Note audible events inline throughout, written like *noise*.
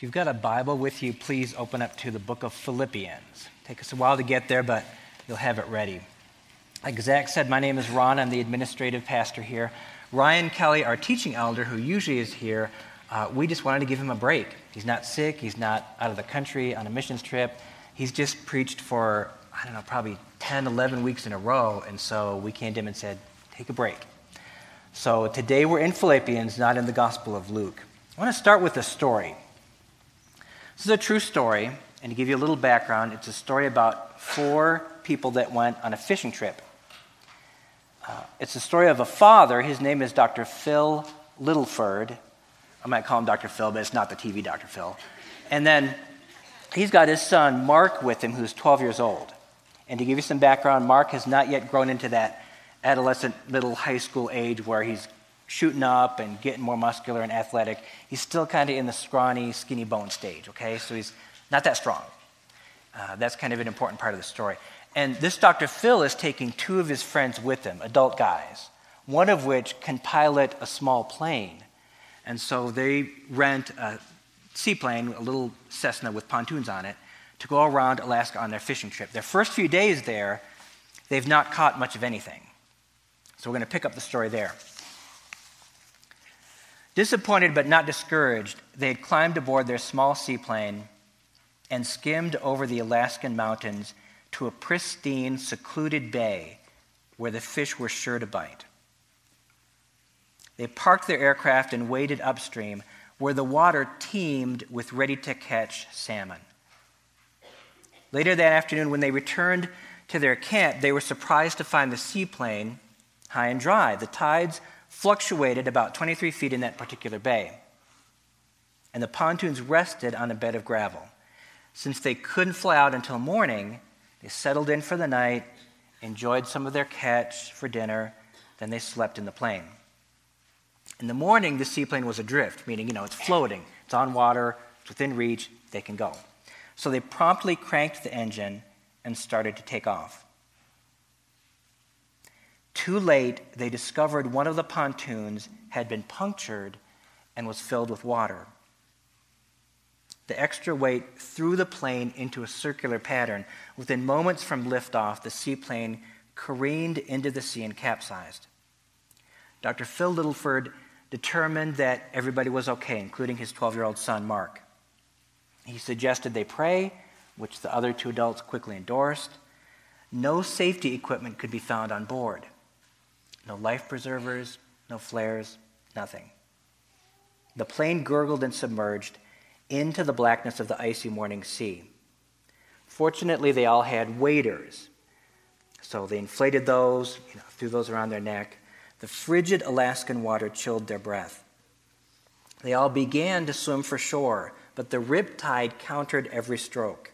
If you've got a Bible with you, please open up to the book of Philippians. Take us a while to get there, but you'll have it ready. Like Zach said, my name is Ron. I'm the administrative pastor here. Ryan Kelly, our teaching elder, who usually is here, uh, we just wanted to give him a break. He's not sick, he's not out of the country on a missions trip. He's just preached for, I don't know, probably 10, 11 weeks in a row, and so we came to him and said, take a break. So today we're in Philippians, not in the Gospel of Luke. I want to start with a story. This is a true story, and to give you a little background, it's a story about four people that went on a fishing trip. Uh, it's the story of a father. His name is Dr. Phil Littleford. I might call him Dr. Phil, but it's not the TV Dr. Phil. And then he's got his son, Mark, with him, who's 12 years old. And to give you some background, Mark has not yet grown into that adolescent middle high school age where he's shooting up and getting more muscular and athletic. He's still kind of in the scrawny, skinny bone stage, okay? So he's not that strong. Uh, that's kind of an important part of the story. And this Dr. Phil is taking two of his friends with him, adult guys, one of which can pilot a small plane. And so they rent a seaplane, a little Cessna with pontoons on it, to go around Alaska on their fishing trip. Their first few days there, they've not caught much of anything. So we're going to pick up the story there. Disappointed but not discouraged, they had climbed aboard their small seaplane and skimmed over the Alaskan mountains to a pristine, secluded bay where the fish were sure to bite. They parked their aircraft and waded upstream where the water teemed with ready to catch salmon. Later that afternoon, when they returned to their camp, they were surprised to find the seaplane high and dry. The tides fluctuated about 23 feet in that particular bay. And the pontoons rested on a bed of gravel. Since they couldn't fly out until morning, they settled in for the night, enjoyed some of their catch for dinner, then they slept in the plane. In the morning, the seaplane was adrift, meaning, you know, it's floating, it's on water, it's within reach, they can go. So they promptly cranked the engine and started to take off. Too late, they discovered one of the pontoons had been punctured and was filled with water. The extra weight threw the plane into a circular pattern. Within moments from liftoff, the seaplane careened into the sea and capsized. Dr. Phil Littleford determined that everybody was okay, including his 12 year old son, Mark. He suggested they pray, which the other two adults quickly endorsed. No safety equipment could be found on board. No life preservers, no flares, nothing. The plane gurgled and submerged into the blackness of the icy morning sea. Fortunately, they all had waders. So they inflated those, you know, threw those around their neck. The frigid Alaskan water chilled their breath. They all began to swim for shore, but the rip tide countered every stroke.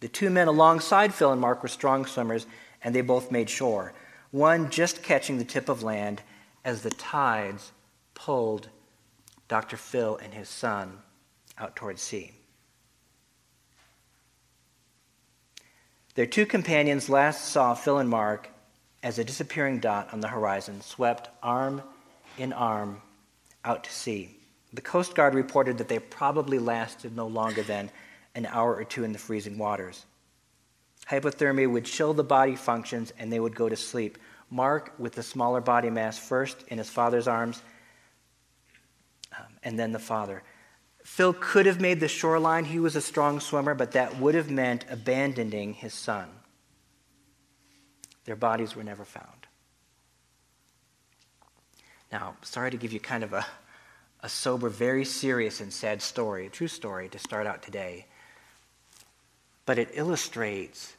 The two men alongside Phil and Mark were strong swimmers, and they both made shore one just catching the tip of land as the tides pulled Dr. Phil and his son out toward sea. Their two companions last saw Phil and Mark as a disappearing dot on the horizon swept arm in arm out to sea. The Coast Guard reported that they probably lasted no longer than an hour or two in the freezing waters. Hypothermia would chill the body functions and they would go to sleep. Mark, with the smaller body mass, first in his father's arms, um, and then the father. Phil could have made the shoreline. He was a strong swimmer, but that would have meant abandoning his son. Their bodies were never found. Now, sorry to give you kind of a, a sober, very serious, and sad story, a true story to start out today, but it illustrates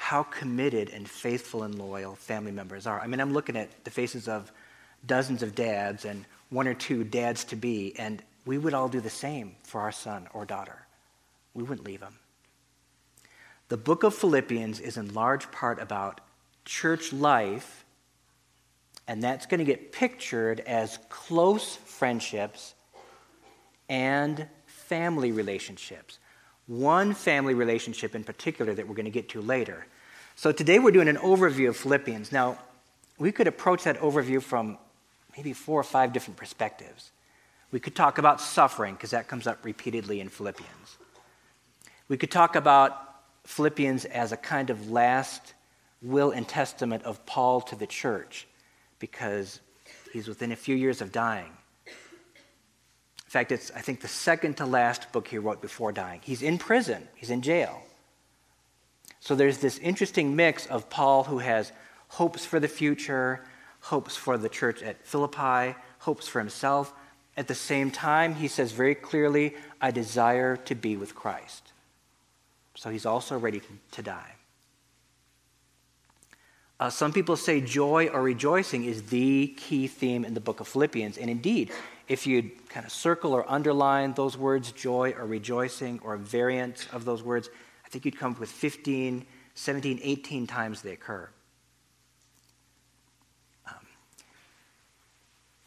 how committed and faithful and loyal family members are. I mean, I'm looking at the faces of dozens of dads and one or two dads to be, and we would all do the same for our son or daughter. We wouldn't leave them. The book of Philippians is in large part about church life, and that's going to get pictured as close friendships and family relationships one family relationship in particular that we're going to get to later. So today we're doing an overview of Philippians. Now, we could approach that overview from maybe four or five different perspectives. We could talk about suffering, because that comes up repeatedly in Philippians. We could talk about Philippians as a kind of last will and testament of Paul to the church, because he's within a few years of dying. In fact, it's, I think, the second to last book he wrote before dying. He's in prison, he's in jail. So there's this interesting mix of Paul who has hopes for the future, hopes for the church at Philippi, hopes for himself. At the same time, he says very clearly, I desire to be with Christ. So he's also ready to die. Uh, some people say joy or rejoicing is the key theme in the book of Philippians. And indeed, if you kind of circle or underline those words, joy or rejoicing, or variants of those words, I think you'd come up with 15, 17, 18 times they occur. Um,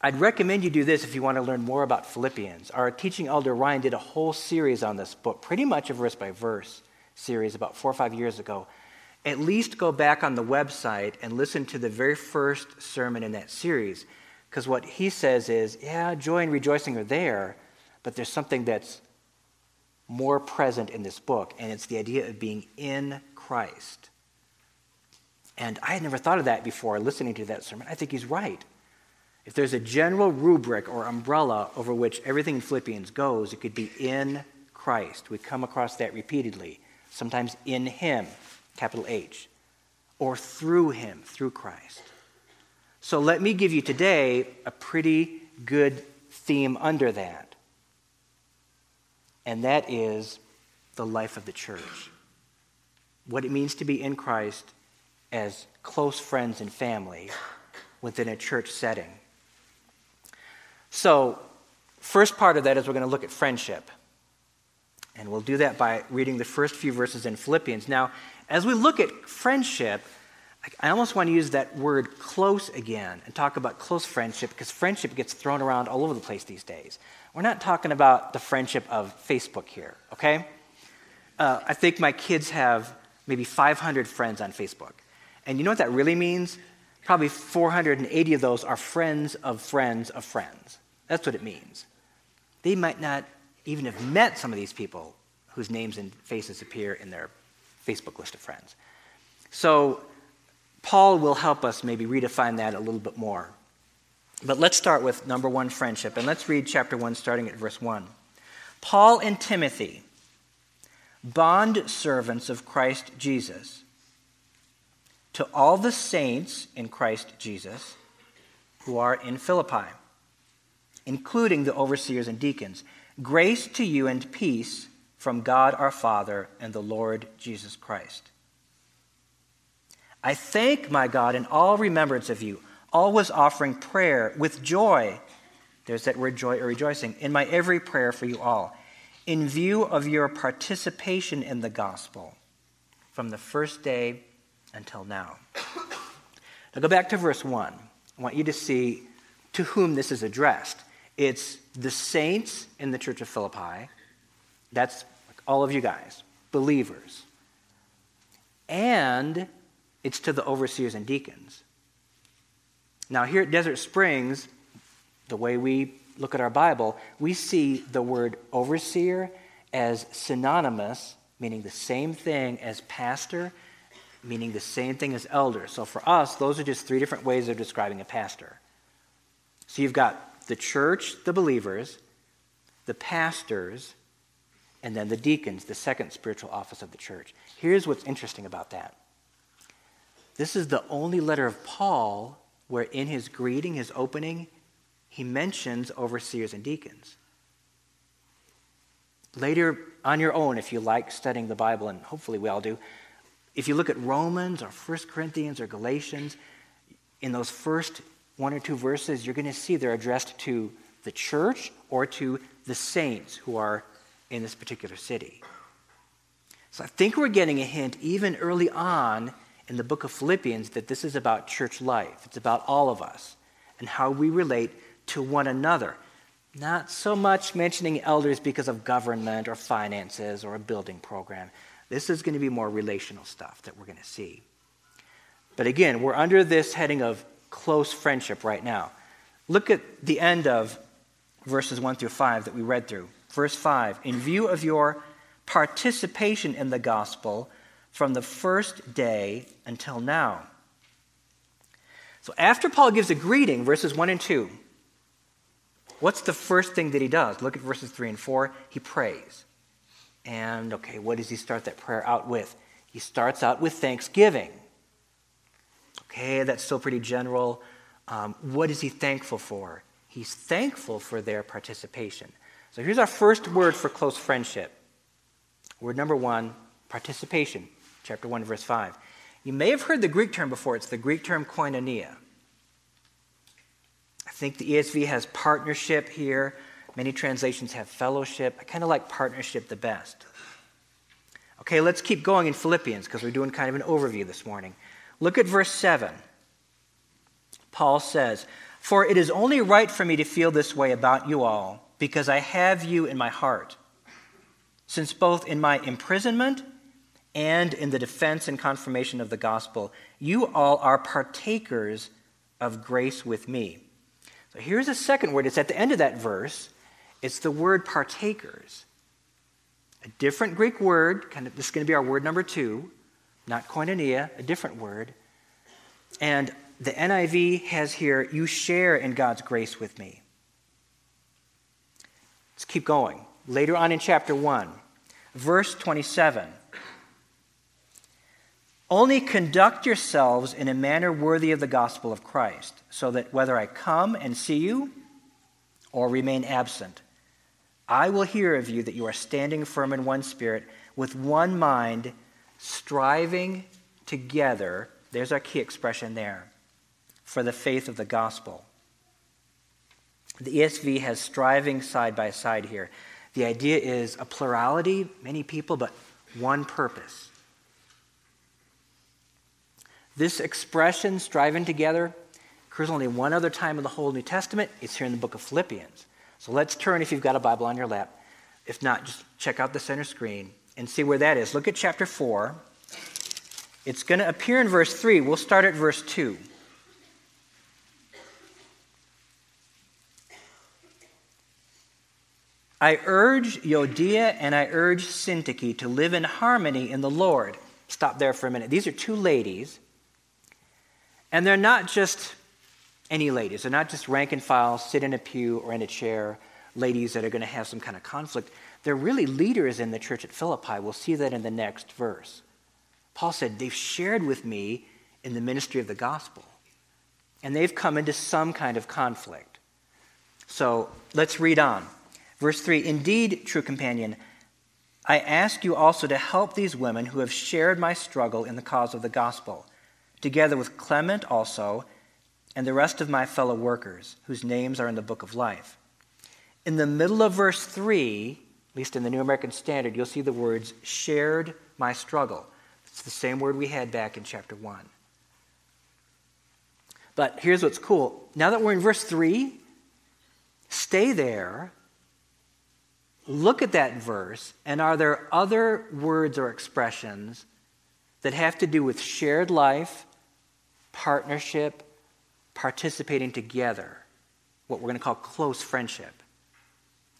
I'd recommend you do this if you want to learn more about Philippians. Our teaching elder Ryan did a whole series on this book, pretty much a verse by verse series about four or five years ago at least go back on the website and listen to the very first sermon in that series. Because what he says is, yeah, joy and rejoicing are there, but there's something that's more present in this book, and it's the idea of being in Christ. And I had never thought of that before listening to that sermon. I think he's right. If there's a general rubric or umbrella over which everything in Philippians goes, it could be in Christ. We come across that repeatedly, sometimes in Him capital H, or through him, through Christ. So let me give you today a pretty good theme under that. And that is the life of the church. What it means to be in Christ as close friends and family within a church setting. So, first part of that is we're going to look at friendship. And we'll do that by reading the first few verses in Philippians. Now, as we look at friendship, I almost want to use that word close again and talk about close friendship because friendship gets thrown around all over the place these days. We're not talking about the friendship of Facebook here, okay? Uh, I think my kids have maybe 500 friends on Facebook. And you know what that really means? Probably 480 of those are friends of friends of friends. That's what it means. They might not even have met some of these people whose names and faces appear in their Facebook list of friends. So, Paul will help us maybe redefine that a little bit more. But let's start with number one, friendship. And let's read chapter 1, starting at verse 1. Paul and Timothy, bond servants of Christ Jesus, to all the saints in Christ Jesus who are in Philippi, including the overseers and deacons, grace to you and peace from God our Father and the Lord Jesus Christ. I thank my God in all remembrance of you, always offering prayer with joy. There's that word joy or rejoicing. In my every prayer for you all, in view of your participation in the gospel from the first day until now. Now go back to verse 1. I want you to see to whom this is addressed. It's the saints in the church of Philippi. That's all of you guys, believers. And it's to the overseers and deacons. Now, here at Desert Springs, the way we look at our Bible, we see the word overseer as synonymous, meaning the same thing as pastor, meaning the same thing as elder. So for us, those are just three different ways of describing a pastor. So you've got the church, the believers, the pastors, and then the deacons, the second spiritual office of the church. Here's what's interesting about that. This is the only letter of Paul where, in his greeting, his opening, he mentions overseers and deacons. Later, on your own, if you like studying the Bible, and hopefully we all do, if you look at Romans or 1 Corinthians or Galatians, in those first one or two verses, you're going to see they're addressed to the church or to the saints who are in this particular city. So I think we're getting a hint even early on in the book of Philippians that this is about church life. It's about all of us and how we relate to one another. Not so much mentioning elders because of government or finances or a building program. This is going to be more relational stuff that we're going to see. But again, we're under this heading of close friendship right now. Look at the end of verses 1 through 5 that we read through. Verse 5 In view of your participation in the gospel from the first day until now. So after Paul gives a greeting, verses 1 and 2, what's the first thing that he does? Look at verses 3 and 4. He prays. And, okay, what does he start that prayer out with? He starts out with thanksgiving. Okay, that's still pretty general. Um, what is he thankful for? He's thankful for their participation. So here's our first word for close friendship. Word number one participation, chapter 1, verse 5. You may have heard the Greek term before. It's the Greek term koinonia. I think the ESV has partnership here. Many translations have fellowship. I kind of like partnership the best. Okay, let's keep going in Philippians because we're doing kind of an overview this morning. Look at verse 7. Paul says, For it is only right for me to feel this way about you all, because I have you in my heart. Since both in my imprisonment and in the defense and confirmation of the gospel, you all are partakers of grace with me. So here's a second word. It's at the end of that verse. It's the word partakers. A different Greek word, kind of, this is going to be our word number two, not koinonia, a different word. And the NIV has here, you share in God's grace with me. Let's keep going. Later on in chapter 1, verse 27. Only conduct yourselves in a manner worthy of the gospel of Christ, so that whether I come and see you or remain absent, I will hear of you that you are standing firm in one spirit, with one mind, striving together. There's our key expression there for the faith of the gospel. The ESV has striving side by side here. The idea is a plurality, many people, but one purpose. This expression, striving together, occurs only one other time in the whole New Testament. It's here in the book of Philippians. So let's turn, if you've got a Bible on your lap. If not, just check out the center screen and see where that is. Look at chapter 4. It's going to appear in verse 3. We'll start at verse 2. I urge Euodia and I urge Syntyche to live in harmony in the Lord. Stop there for a minute. These are two ladies, and they're not just any ladies. They're not just rank and file, sit in a pew or in a chair, ladies that are going to have some kind of conflict. They're really leaders in the church at Philippi. We'll see that in the next verse. Paul said, They've shared with me in the ministry of the gospel, and they've come into some kind of conflict. So let's read on. Verse 3 Indeed, true companion, I ask you also to help these women who have shared my struggle in the cause of the gospel, together with Clement also, and the rest of my fellow workers, whose names are in the book of life. In the middle of verse 3, at least in the New American Standard, you'll see the words shared my struggle. It's the same word we had back in chapter 1. But here's what's cool. Now that we're in verse 3, stay there look at that verse, and are there other words or expressions that have to do with shared life, partnership, participating together, what we're going to call close friendship?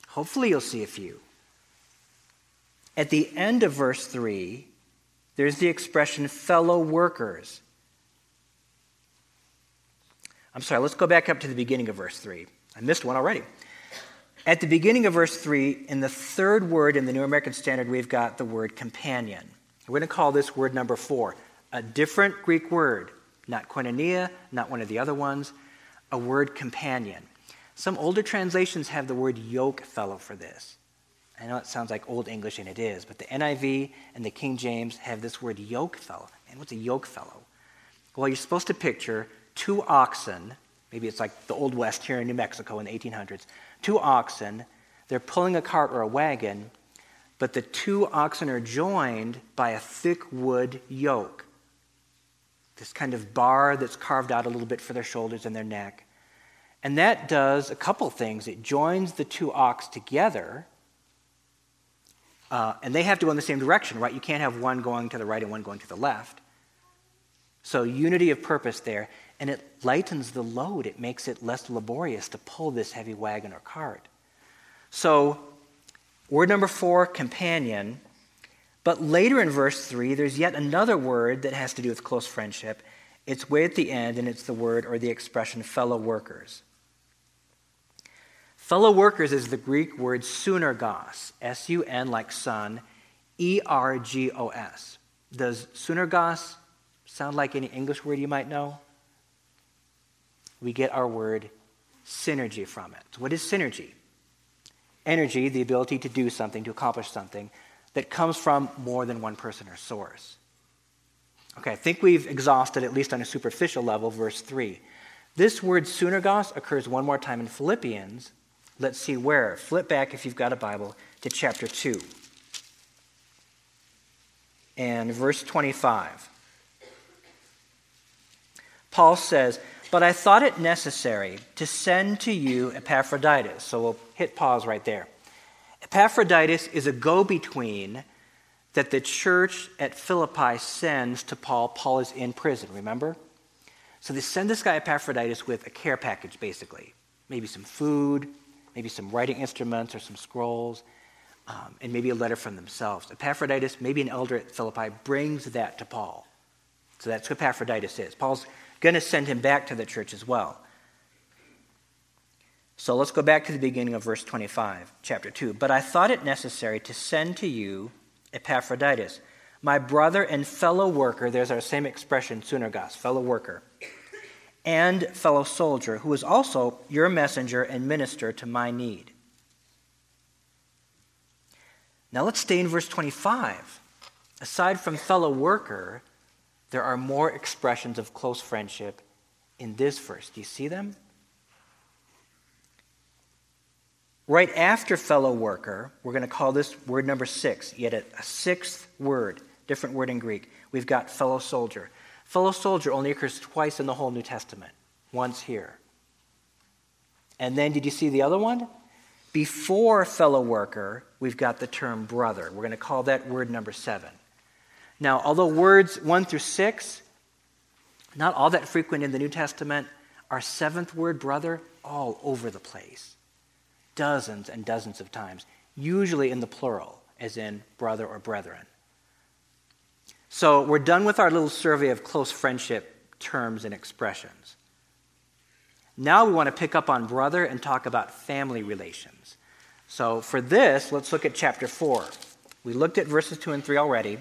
Hopefully, you'll see a few. At the end of verse 3, there's the expression fellow workers. I'm sorry, let's go back up to the beginning of verse 3. I missed one already. At the beginning of verse 3, in the third word in the New American Standard, we've got the word companion. We're going to call this word number four, a different Greek word, not koinonia, not one of the other ones, a word companion. Some older translations have the word yoke fellow for this. I know it sounds like Old English, and it is, but the NIV and the King James have this word yoke fellow. And what's a yoke fellow? Well, you're supposed to picture two oxen, maybe it's like the Old West here in New Mexico in the 1800s, two oxen. They're pulling a cart or a wagon, but the two oxen are joined by a thick wood yoke. This kind of bar that's carved out a little bit for their shoulders and their neck. And that does a couple things. It joins the two ox together, uh, and they have to go in the same direction, right? You can't have one going to the right and one going to the left. So, unity of purpose there and it lightens the load. It makes it less laborious to pull this heavy wagon or cart. So, word number four, companion. But later in verse 3, there's yet another word that has to do with close friendship. It's way at the end, and it's the word or the expression fellow workers. Fellow workers is the Greek word sunergos, S U N like son, E R G O S. Does sunergos sound like any English word you might know? We get our word synergy from it. What is synergy? Energy, the ability to do something, to accomplish something that comes from more than one person or source. Okay, I think we've exhausted, at least on a superficial level, verse 3. This word sunergos occurs one more time in Philippians. Let's see where. Flip back, if you've got a Bible, to chapter 2 and verse 25. Paul says, But I thought it necessary to send to you Epaphroditus. So we'll hit pause right there. Epaphroditus is a go between that the church at Philippi sends to Paul. Paul is in prison, remember? So they send this guy Epaphroditus with a care package, basically. Maybe some food, maybe some writing instruments or some scrolls, um, and maybe a letter from themselves. Epaphroditus, maybe an elder at Philippi, brings that to Paul. So that's who Epaphroditus is. Paul's going to send him back to the church as well. So let's go back to the beginning of verse 25, chapter 2. But I thought it necessary to send to you Epaphroditus, my brother and fellow worker, there's our same expression, sunergos, fellow worker, and fellow soldier, who is also your messenger and minister to my need. Now let's stay in verse 25. Aside from fellow worker, there are more expressions of close friendship in this verse. Do you see them? Right after fellow worker, we're going to call this word number six, yet a, sixth word, different word in Greek. We've got fellow soldier. Fellow soldier only occurs twice in the whole New Testament, once here. And then did you see the other one? Before fellow worker, we've got the term brother. We're going to call that word number seven. Now, although words one through six, not all that frequent in the New Testament, our seventh word, brother, all over the place dozens and dozens of times, usually in the plural, as in brother or brethren. So we're done with our little survey of close friendship terms and expressions. Now we want to pick up on brother and talk about family relations. So for this, let's look at chapter 4. We looked at verses 2 and 3 already.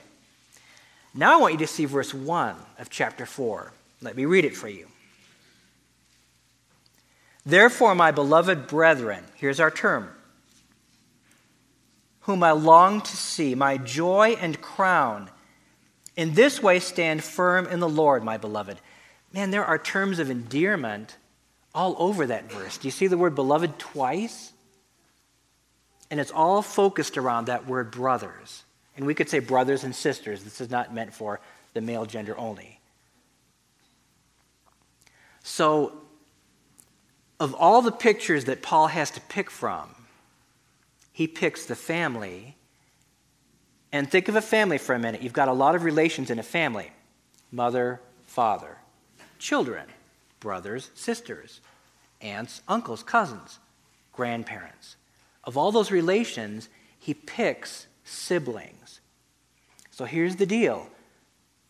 Now I want you to see verse 1 of chapter 4. Let me read it for you. Therefore, my beloved brethren, here's our term, whom I long to see, my joy and crown, in this way stand firm in the Lord, my beloved. Man, there are terms of endearment all over that verse. Do you see the word beloved twice? And it's all focused around that word brothers. And we could say brothers and sisters. This is not meant for the male gender only. So of all the pictures that Paul has to pick from, he picks the family. And think of a family for a minute. You've got a lot of relations in a family mother, father, children, brothers, sisters, aunts, uncles, cousins, grandparents. Of all those relations, he picks siblings. So here's the deal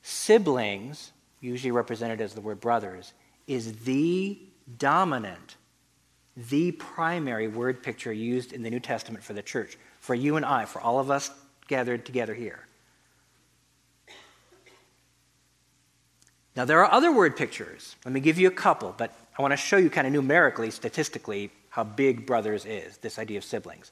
siblings, usually represented as the word brothers, is the dominant, the primary word picture used in the New Testament for the church, for you and I, for all of us gathered together here. Now, there are other word pictures. Let me give you a couple, but I want to show you kind of numerically, statistically, how big brothers is, this idea of siblings.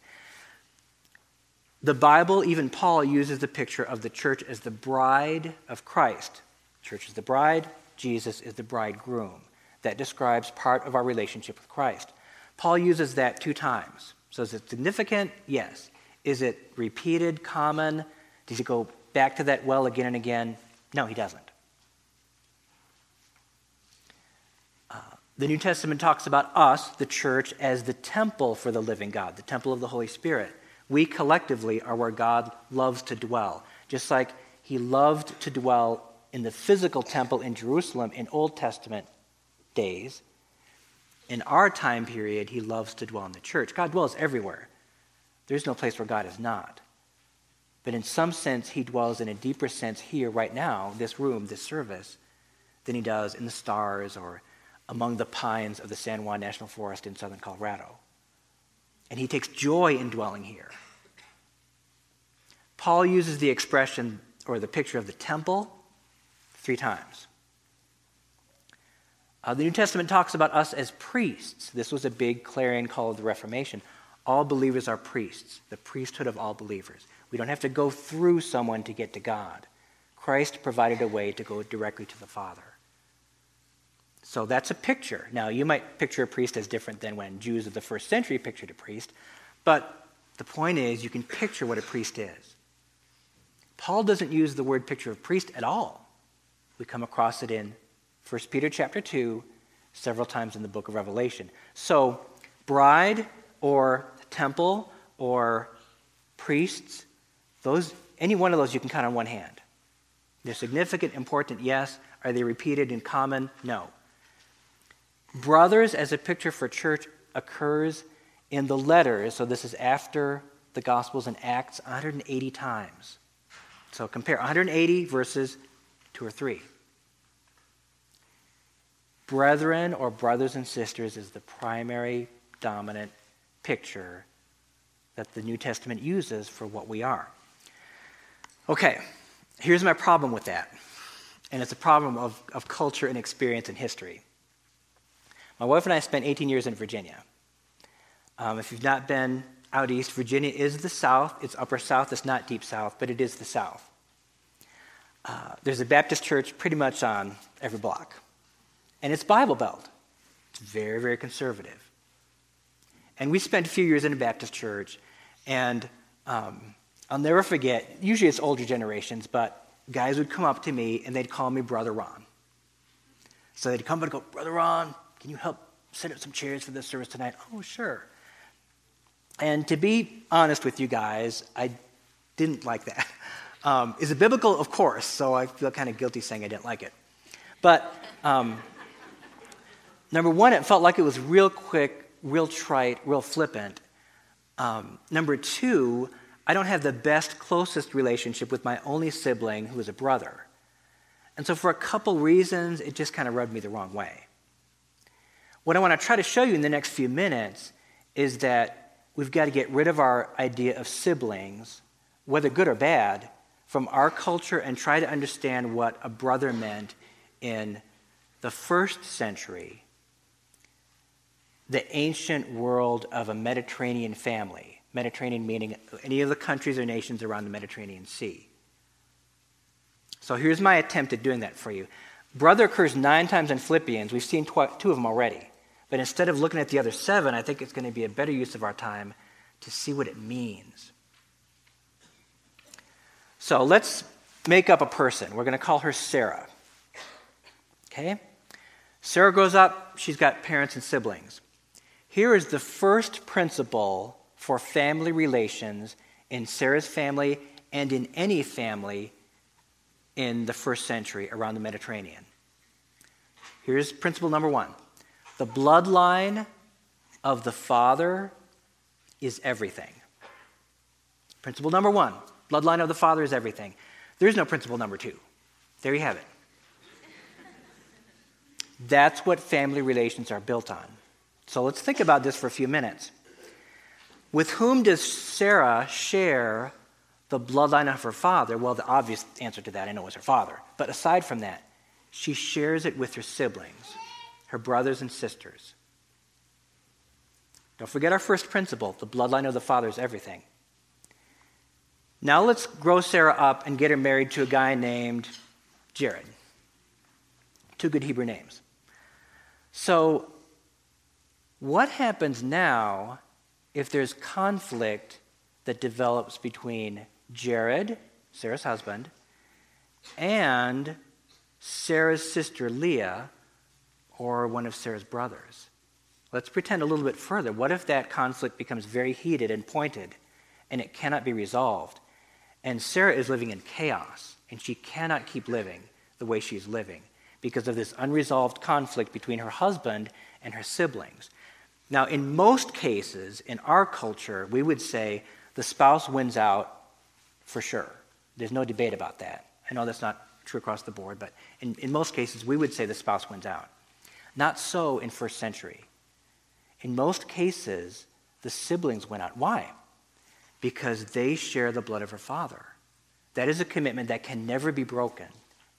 The Bible, even Paul, uses the picture of the church as the bride of Christ. Church is the bride, Jesus is the bridegroom that describes part of our relationship with Christ. Paul uses that two times. So is it significant? Yes. Is it repeated, common? Does he go back to that well again and again? No, he doesn't. Uh, the New Testament talks about us, the church, as the temple for the living God, the temple of the Holy Spirit. We collectively are where God loves to dwell. Just like he loved to dwell in the physical temple in Jerusalem in Old Testament days. In our time period, he loves to dwell in the church. God dwells everywhere. There's no place where God is not. But in some sense, he dwells in a deeper sense here, right now, this room, this service, than he does in the stars or among the pines of the San Juan National Forest in southern Colorado. And he takes joy in dwelling here. Paul uses the expression or the picture of the temple three times. Uh, the New Testament talks about us as priests. This was a big clarion call of the Reformation. All believers are priests, the priesthood of all believers. We don't have to go through someone to get to God. Christ provided a way to go directly to the Father. So that's a picture. Now, you might picture a priest as different than when Jews of the first century pictured a priest, but the point is you can picture what a priest is. Paul doesn't use the word picture of priest at all. We come across it in 1 Peter chapter 2, several times in the book of Revelation. So, bride or temple or priests, those, any one of those you can count on one hand. They're significant, important, yes. Are they repeated in common? No. Brothers, as a picture for church, occurs in the letters, so this is after the Gospels and Acts, 180 times. So compare 180 verses 2 or 3. Brethren or brothers and sisters is the primary dominant picture that the New Testament uses for what we are. Okay, here's my problem with that. And it's a problem of, of culture and experience and history. My wife and I spent 18 years in Virginia. Um, if you've not been out east, Virginia is the South. It's upper South. It's not deep South, but it is the South. Uh, there's a Baptist church pretty much on every block. And it's Bible Belt. It's very, very conservative. And we spent a few years in a Baptist church, and um, I'll never forget, usually it's older generations, but guys would come up to me and they'd call me Brother Ron. So they'd come up and go, Brother Ron, can you help set up some chairs for this service tonight? Oh, sure. And to be honest with you guys, I didn't like that. *laughs* Um, is it biblical? Of course. So I feel kind of guilty saying I didn't like it. But um, number one, it felt like it was real quick, real trite, real flippant. Um, number two, I don't have the best, closest relationship with my only sibling who is a brother. And so, for a couple reasons, it just kind of rubbed me the wrong way. What I want to try to show you in the next few minutes is that we've got to get rid of our idea of siblings, whether good or bad, from our culture and try to understand what a brother meant in the first century, the ancient world of a Mediterranean family. Mediterranean meaning any of the countries or nations around the Mediterranean Sea. So here's my attempt at doing that for you. Brother occurs nine times in Philippians. We've seen tw- two of them already. But instead of looking at the other seven, I think it's going to be a better use of our time to see what it means. So let's make up a person. We're going to call her Sarah. Okay? Sarah grows up, she's got parents and siblings. Here is the first principle for family relations in Sarah's family and in any family in the first century around the Mediterranean. Here's principle number one the bloodline of the father is everything. Principle number one bloodline of the father is everything. There's no principle number two. There you have it. That's what family relations are built on. So let's think about this for a few minutes. With whom does Sarah share the bloodline of her father? Well, the obvious answer to that I know is her father. But aside from that, she shares it with her siblings her brothers and sisters. Don't forget our first principle the bloodline of the father is everything. Now let's grow Sarah up and get her married to a guy named Jared. Two good Hebrew names. So, what happens now if there's conflict that develops between Jared, Sarah's husband, and Sarah's sister Leah, or one of Sarah's brothers. Let's pretend a little bit further. What if that conflict becomes very heated and pointed and it cannot be resolved? And Sarah is living in chaos and she cannot keep living the way she's living because of this unresolved conflict between her husband and her siblings. Now, in most cases, in our culture, we would say the spouse wins out for sure. There's no debate about that. I know that's not true across the board, but in, in most cases, we would say the spouse wins out. Not so in first century. In most cases, the siblings went out. Why? Because they share the blood of her father. That is a commitment that can never be broken,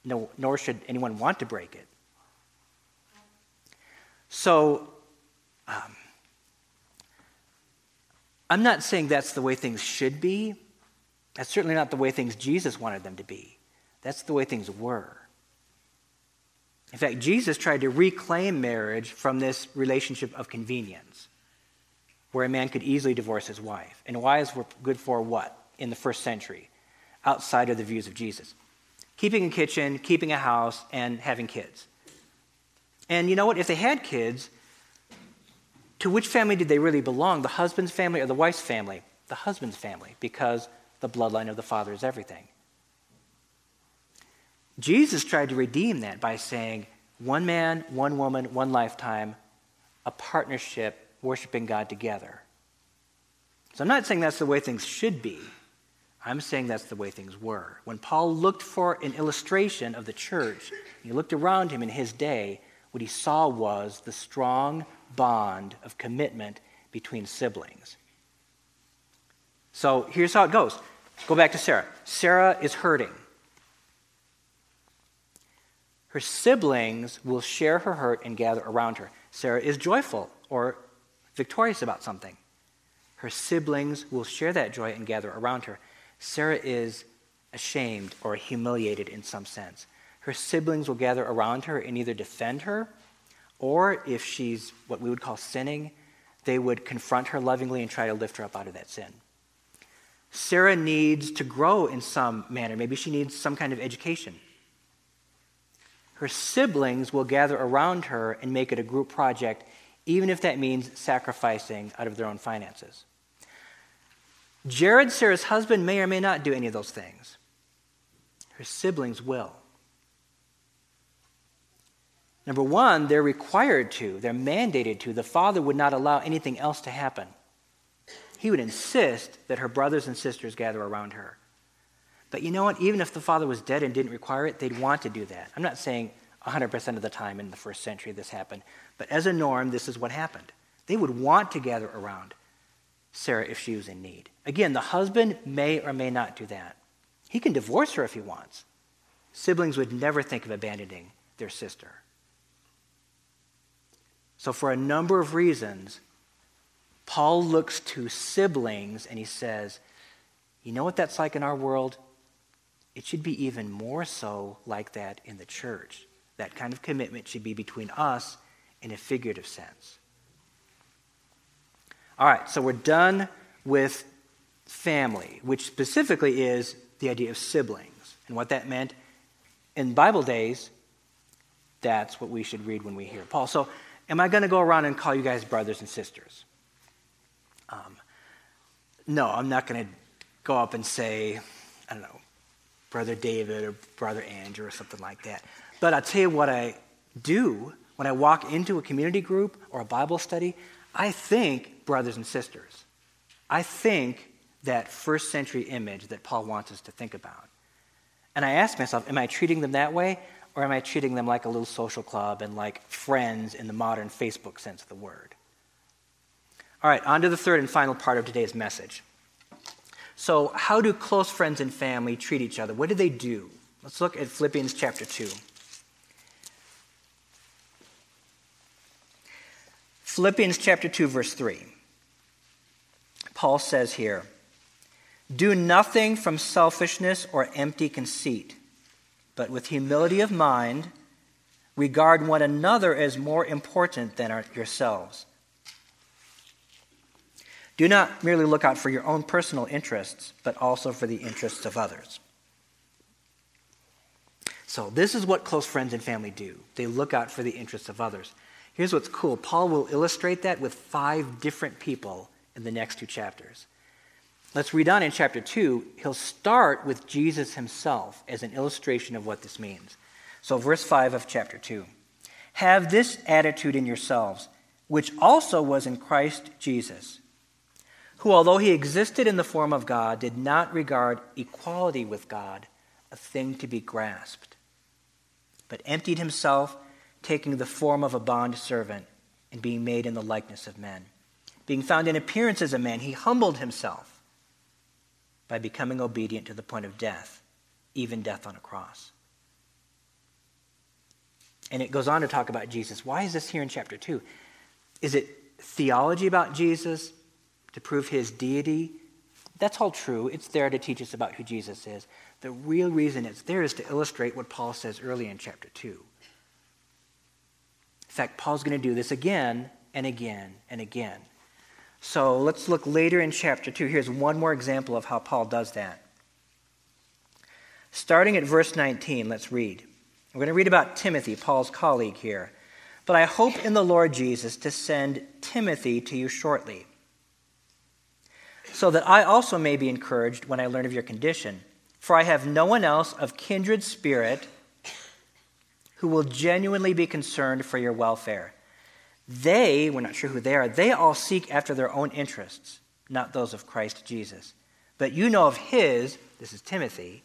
no, nor should anyone want to break it. So, um, I'm not saying that's the way things should be. That's certainly not the way things Jesus wanted them to be. That's the way things were. In fact, Jesus tried to reclaim marriage from this relationship of convenience, where a man could easily divorce his wife. And wives were good for what in the first century, outside of the views of Jesus? Keeping a kitchen, keeping a house, and having kids. And you know what? If they had kids, to which family did they really belong? The husband's family or the wife's family? The husband's family, because the bloodline of the father is everything. Jesus tried to redeem that by saying, one man, one woman, one lifetime, a partnership, worshiping God together. So I'm not saying that's the way things should be. I'm saying that's the way things were. When Paul looked for an illustration of the church, he looked around him in his day, what he saw was the strong bond of commitment between siblings. So here's how it goes. Go back to Sarah. Sarah is hurting. Her siblings will share her hurt and gather around her. Sarah is joyful or victorious about something. Her siblings will share that joy and gather around her. Sarah is ashamed or humiliated in some sense. Her siblings will gather around her and either defend her, or if she's what we would call sinning, they would confront her lovingly and try to lift her up out of that sin. Sarah needs to grow in some manner. Maybe she needs some kind of education her siblings will gather around her and make it a group project, even if that means sacrificing out of their own finances. Jared, Sarah's husband, may or may not do any of those things. Her siblings will. Number one, they're required to, they're mandated to. The father would not allow anything else to happen. He would insist that her brothers and sisters gather around her. But you know what? Even if the father was dead and didn't require it, they'd want to do that. I'm not saying 100% of the time in the first century this happened, but as a norm, this is what happened. They would want to gather around Sarah if she was in need. Again, the husband may or may not do that. He can divorce her if he wants. Siblings would never think of abandoning their sister. So, for a number of reasons, Paul looks to siblings and he says, You know what that's like in our world? It should be even more so like that in the church. That kind of commitment should be between us in a figurative sense. All right, so we're done with family, which specifically is the idea of siblings and what that meant. In Bible days, that's what we should read when we hear Paul. So, am I going to go around and call you guys brothers and sisters? Um, no, I'm not going to go up and say, I don't know, Brother David or Brother Andrew or something like that. But I'll tell you what I do when I walk into a community group or a Bible study. I think brothers and sisters. I think that first century image that Paul wants us to think about. And I ask myself, am I treating them that way? Or am I treating them like a little social club and like friends in the modern Facebook sense of the word? All right, on to the third and final part of today's message. So, how do close friends and family treat each other? What do they do? Let's look at Philippians chapter 2. Philippians chapter 2, verse 3. Paul says here, Do nothing from selfishness or empty conceit, but with humility of mind, regard one another as more important than yourselves. Do not merely look out for your own personal interests, but also for the interests of others. So, this is what close friends and family do they look out for the interests of others. Here's what's cool Paul will illustrate that with five different people in the next two chapters. Let's read on in chapter 2. He'll start with Jesus himself as an illustration of what this means. So, verse 5 of chapter 2 Have this attitude in yourselves which also was in Christ Jesus, who, although he existed in the form of God, did not regard equality with God a thing to be grasped, but emptied himself, taking the form of a bond servant and being made in the likeness of men. Being found in appearance as a man, he humbled himself by becoming obedient to the point of death, even death on a cross. And it goes on to talk about Jesus. Why is this here in chapter 2? Is it theology about Jesus to prove his deity? That's all true. It's there to teach us about who Jesus is. The real reason it's there is to illustrate what Paul says early in chapter 2. In fact, Paul's going to do this again and again and again. So let's look later in chapter 2. Here's one more example of how Paul does that. Starting at verse 19, let's read. We're going to read about Timothy, Paul's colleague here. But I hope in the Lord Jesus to send Timothy to you shortly, so that I also may be encouraged when I learn of your condition. For I have no one else of kindred spirit who will genuinely be concerned for your welfare. They, we're not sure who they are, they all seek after their own interests, not those of Christ Jesus. But you know of his, this is Timothy,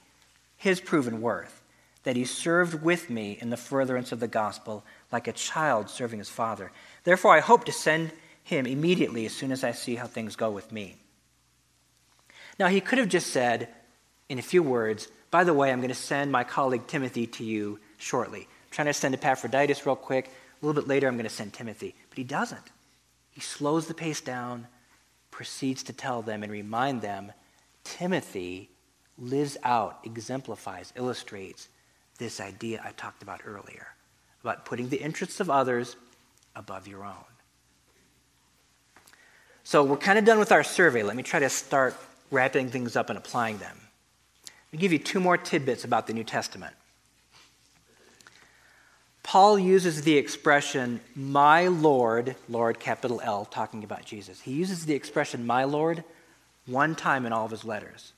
his proven worth, that he served with me in the furtherance of the gospel like a child serving his father. Therefore, I hope to send him immediately as soon as I see how things go with me. Now, he could have just said, in a few words, by the way, I'm going to send my colleague Timothy to you shortly. I'm trying to send Epaphroditus real quick. A little bit later, I'm going to send Timothy. But he doesn't. He slows the pace down, proceeds to tell them and remind them Timothy lives out, exemplifies, illustrates this idea I talked about earlier about putting the interests of others above your own. So we're kind of done with our survey. Let me try to start wrapping things up and applying them. Let me give you two more tidbits about the New Testament. Paul uses the expression, my Lord, Lord capital L, talking about Jesus. He uses the expression, my Lord, one time in all of his letters.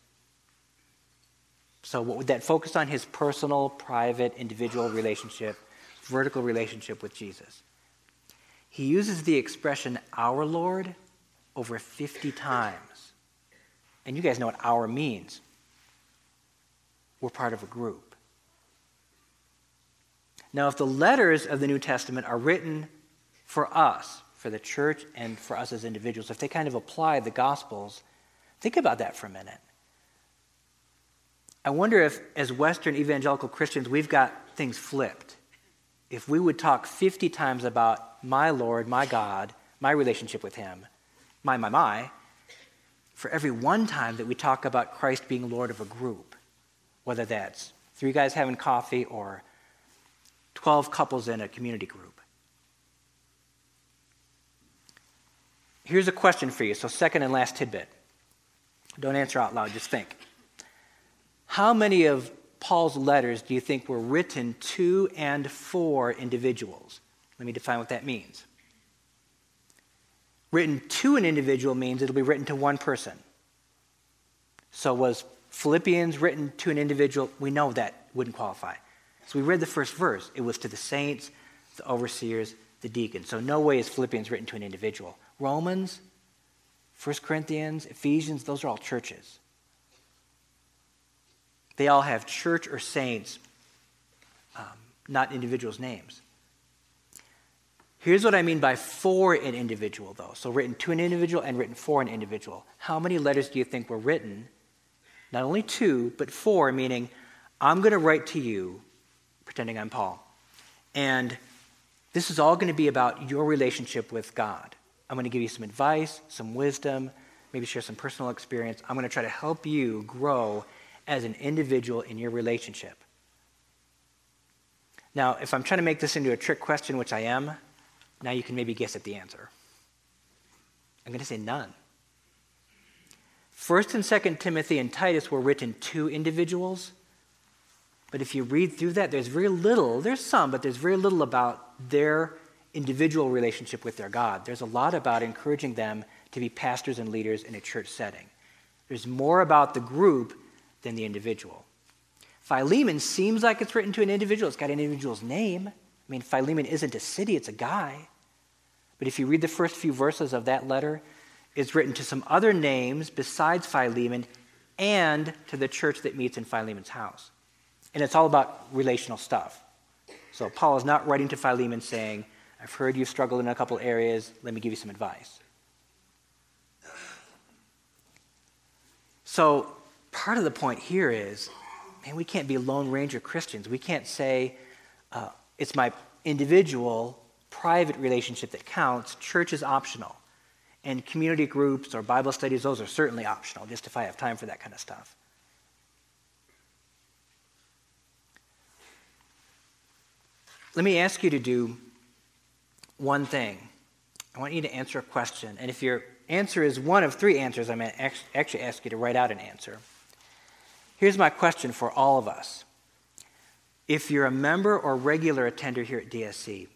So, what would that focus on? His personal, private, individual relationship, vertical relationship with Jesus. He uses the expression our Lord over 50 times. And you guys know what our means. We're part of a group. Now, if the letters of the New Testament are written for us, for the church, and for us as individuals, if they kind of apply the Gospels, think about that for a minute. I wonder if, as Western evangelical Christians, we've got things flipped. If we would talk 50 times about my Lord, my God, my relationship with Him, my, my, my, for every one time that we talk about Christ being Lord of a group, whether that's three guys having coffee or 12 couples in a community group. Here's a question for you. So, second and last tidbit. Don't answer out loud, just think. How many of Paul's letters do you think were written to and for individuals? Let me define what that means. Written to an individual means it'll be written to one person. So, was Philippians written to an individual? We know that wouldn't qualify. So we read the first verse. It was to the saints, the overseers, the deacons. So no way is Philippians written to an individual. Romans, 1 Corinthians, Ephesians, those are all churches. They all have church or saints, um, not individuals' names. Here's what I mean by for an individual, though. So written to an individual and written for an individual. How many letters do you think were written? Not only to, but for, meaning, I'm going to write to you pretending I'm Paul. And this is all going to be about your relationship with God. I'm going to give you some advice, some wisdom, maybe share some personal experience. I'm going to try to help you grow as an individual in your relationship. Now, if I'm trying to make this into a trick question, which I am, now you can maybe guess at the answer. I'm going to say none. First and Second Timothy and Titus were written to individuals, but if you read through that, there's very little, there's some, but there's very little about their individual relationship with their God. There's a lot about encouraging them to be pastors and leaders in a church setting. There's more about the group than the individual. Philemon seems like it's written to an individual. It's got an individual's name. I mean, Philemon isn't a city, it's a guy. But if you read the first few verses of that letter, it's written to some other names besides Philemon and to the church that meets in Philemon's house. And it's all about relational stuff. So Paul is not writing to Philemon saying, I've heard you've struggled in a couple areas, let me give you some advice. So part of the point here is, man, we can't be Lone Ranger Christians. We can't say, uh, it's my individual, private relationship that counts. Church is optional. And community groups or Bible studies, those are certainly optional, just if I have time for that kind of stuff. Let me ask you to do one thing. I want you to answer a question. And if your answer is one of three answers, I'm going to actually ask you to write out an answer. Here's my question for all of us. If you're a member or regular attender here at DSC,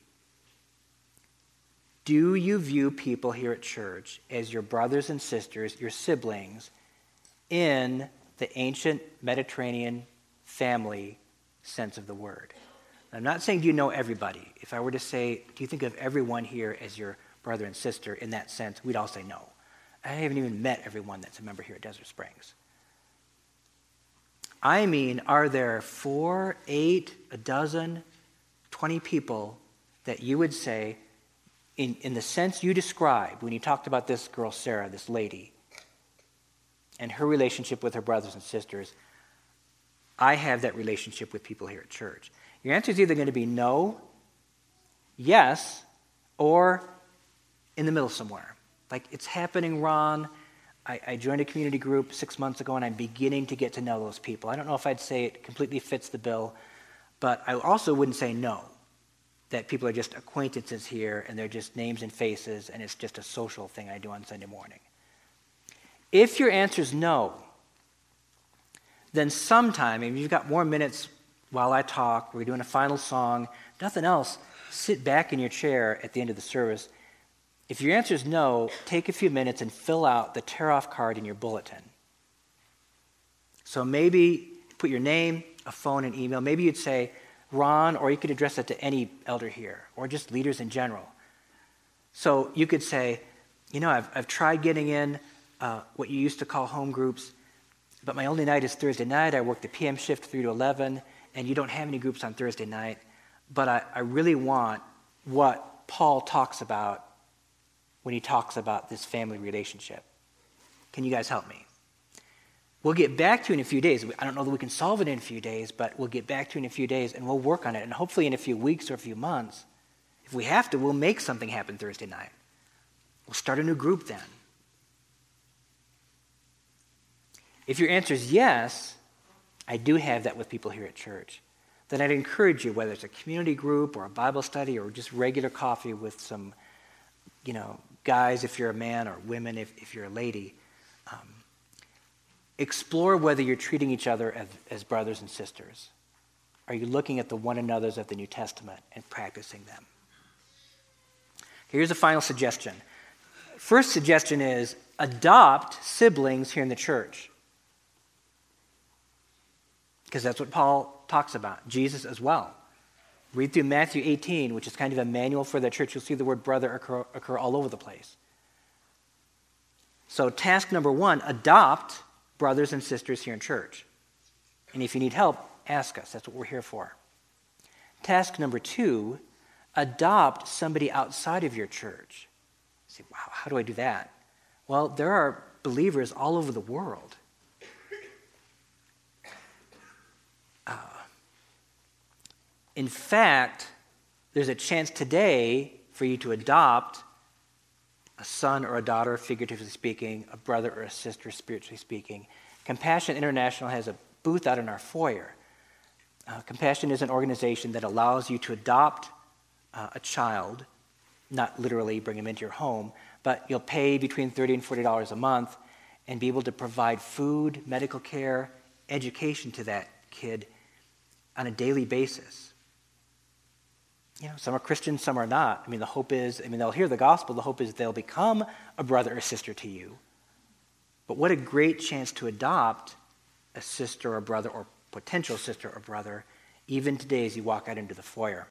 do you view people here at church as your brothers and sisters, your siblings, in the ancient Mediterranean family sense of the word? I'm not saying do you know everybody. If I were to say, do you think of everyone here as your brother and sister in that sense, we'd all say no. I haven't even met everyone that's a member here at Desert Springs. I mean, are there four, eight, a dozen, 20 people that you would say, in, in the sense you described when you talked about this girl, Sarah, this lady, and her relationship with her brothers and sisters, I have that relationship with people here at church. Your answer is either going to be no, yes, or in the middle somewhere. Like, it's happening, Ron. I, I, joined a community group six months ago and I'm beginning to get to know those people. I don't know if I'd say it completely fits the bill, but I also wouldn't say no, that people are just acquaintances here and they're just names and faces and it's just a social thing I do on Sunday morning. If your answer is no, then sometime, if you've got more minutes while I talk, we're doing a final song, nothing else, sit back in your chair at the end of the service. If your answer is no, take a few minutes and fill out the tear off card in your bulletin. So maybe put your name, a phone, and email. Maybe you'd say, Ron, or you could address that to any elder here, or just leaders in general. So you could say, you know, I've, I've tried getting in uh, what you used to call home groups, but my only night is Thursday night. I work the PM shift 3 to 11 and you don't have any groups on Thursday night, but I, I really want what Paul talks about when he talks about this family relationship. Can you guys help me? We'll get back to it in a few days. I don't know that we can solve it in a few days, but we'll get back to it in a few days and we'll work on it. And hopefully, in a few weeks or a few months, if we have to, we'll make something happen Thursday night. We'll start a new group then. If your answer is yes, I do have that with people here at church. Then I'd encourage you, whether it's a community group or a Bible study or just regular coffee with some, you know, guys if you're a man or women if, if you're a lady, um, explore whether you're treating each other as, as brothers and sisters. Are you looking at the one another's of the New Testament and practicing them? Here's a final suggestion. First suggestion is adopt siblings here in the church because that's what Paul talks about, Jesus as well. Read through Matthew 18, which is kind of a manual for the church. You'll see the word brother occur, occur all over the place. So, task number one adopt brothers and sisters here in church. And if you need help, ask us. That's what we're here for. Task number two adopt somebody outside of your church. You say, wow, how do I do that? Well, there are believers all over the world In fact, there's a chance today for you to adopt a son or a daughter, figuratively speaking, a brother or a sister, spiritually speaking. Compassion International has a booth out in our foyer. Uh, Compassion is an organization that allows you to adopt uh, a child, not literally bring him into your home, but you'll pay between 30 and $40 a month and be able to provide food, medical care, education to that kid on a daily basis you know, some are Christians, some are not. I mean, the hope is, I mean, they'll hear the gospel. The hope is they'll become a brother or sister to you. But what a great chance to adopt a sister or brother or potential sister or brother, even today as you walk out into the foyer.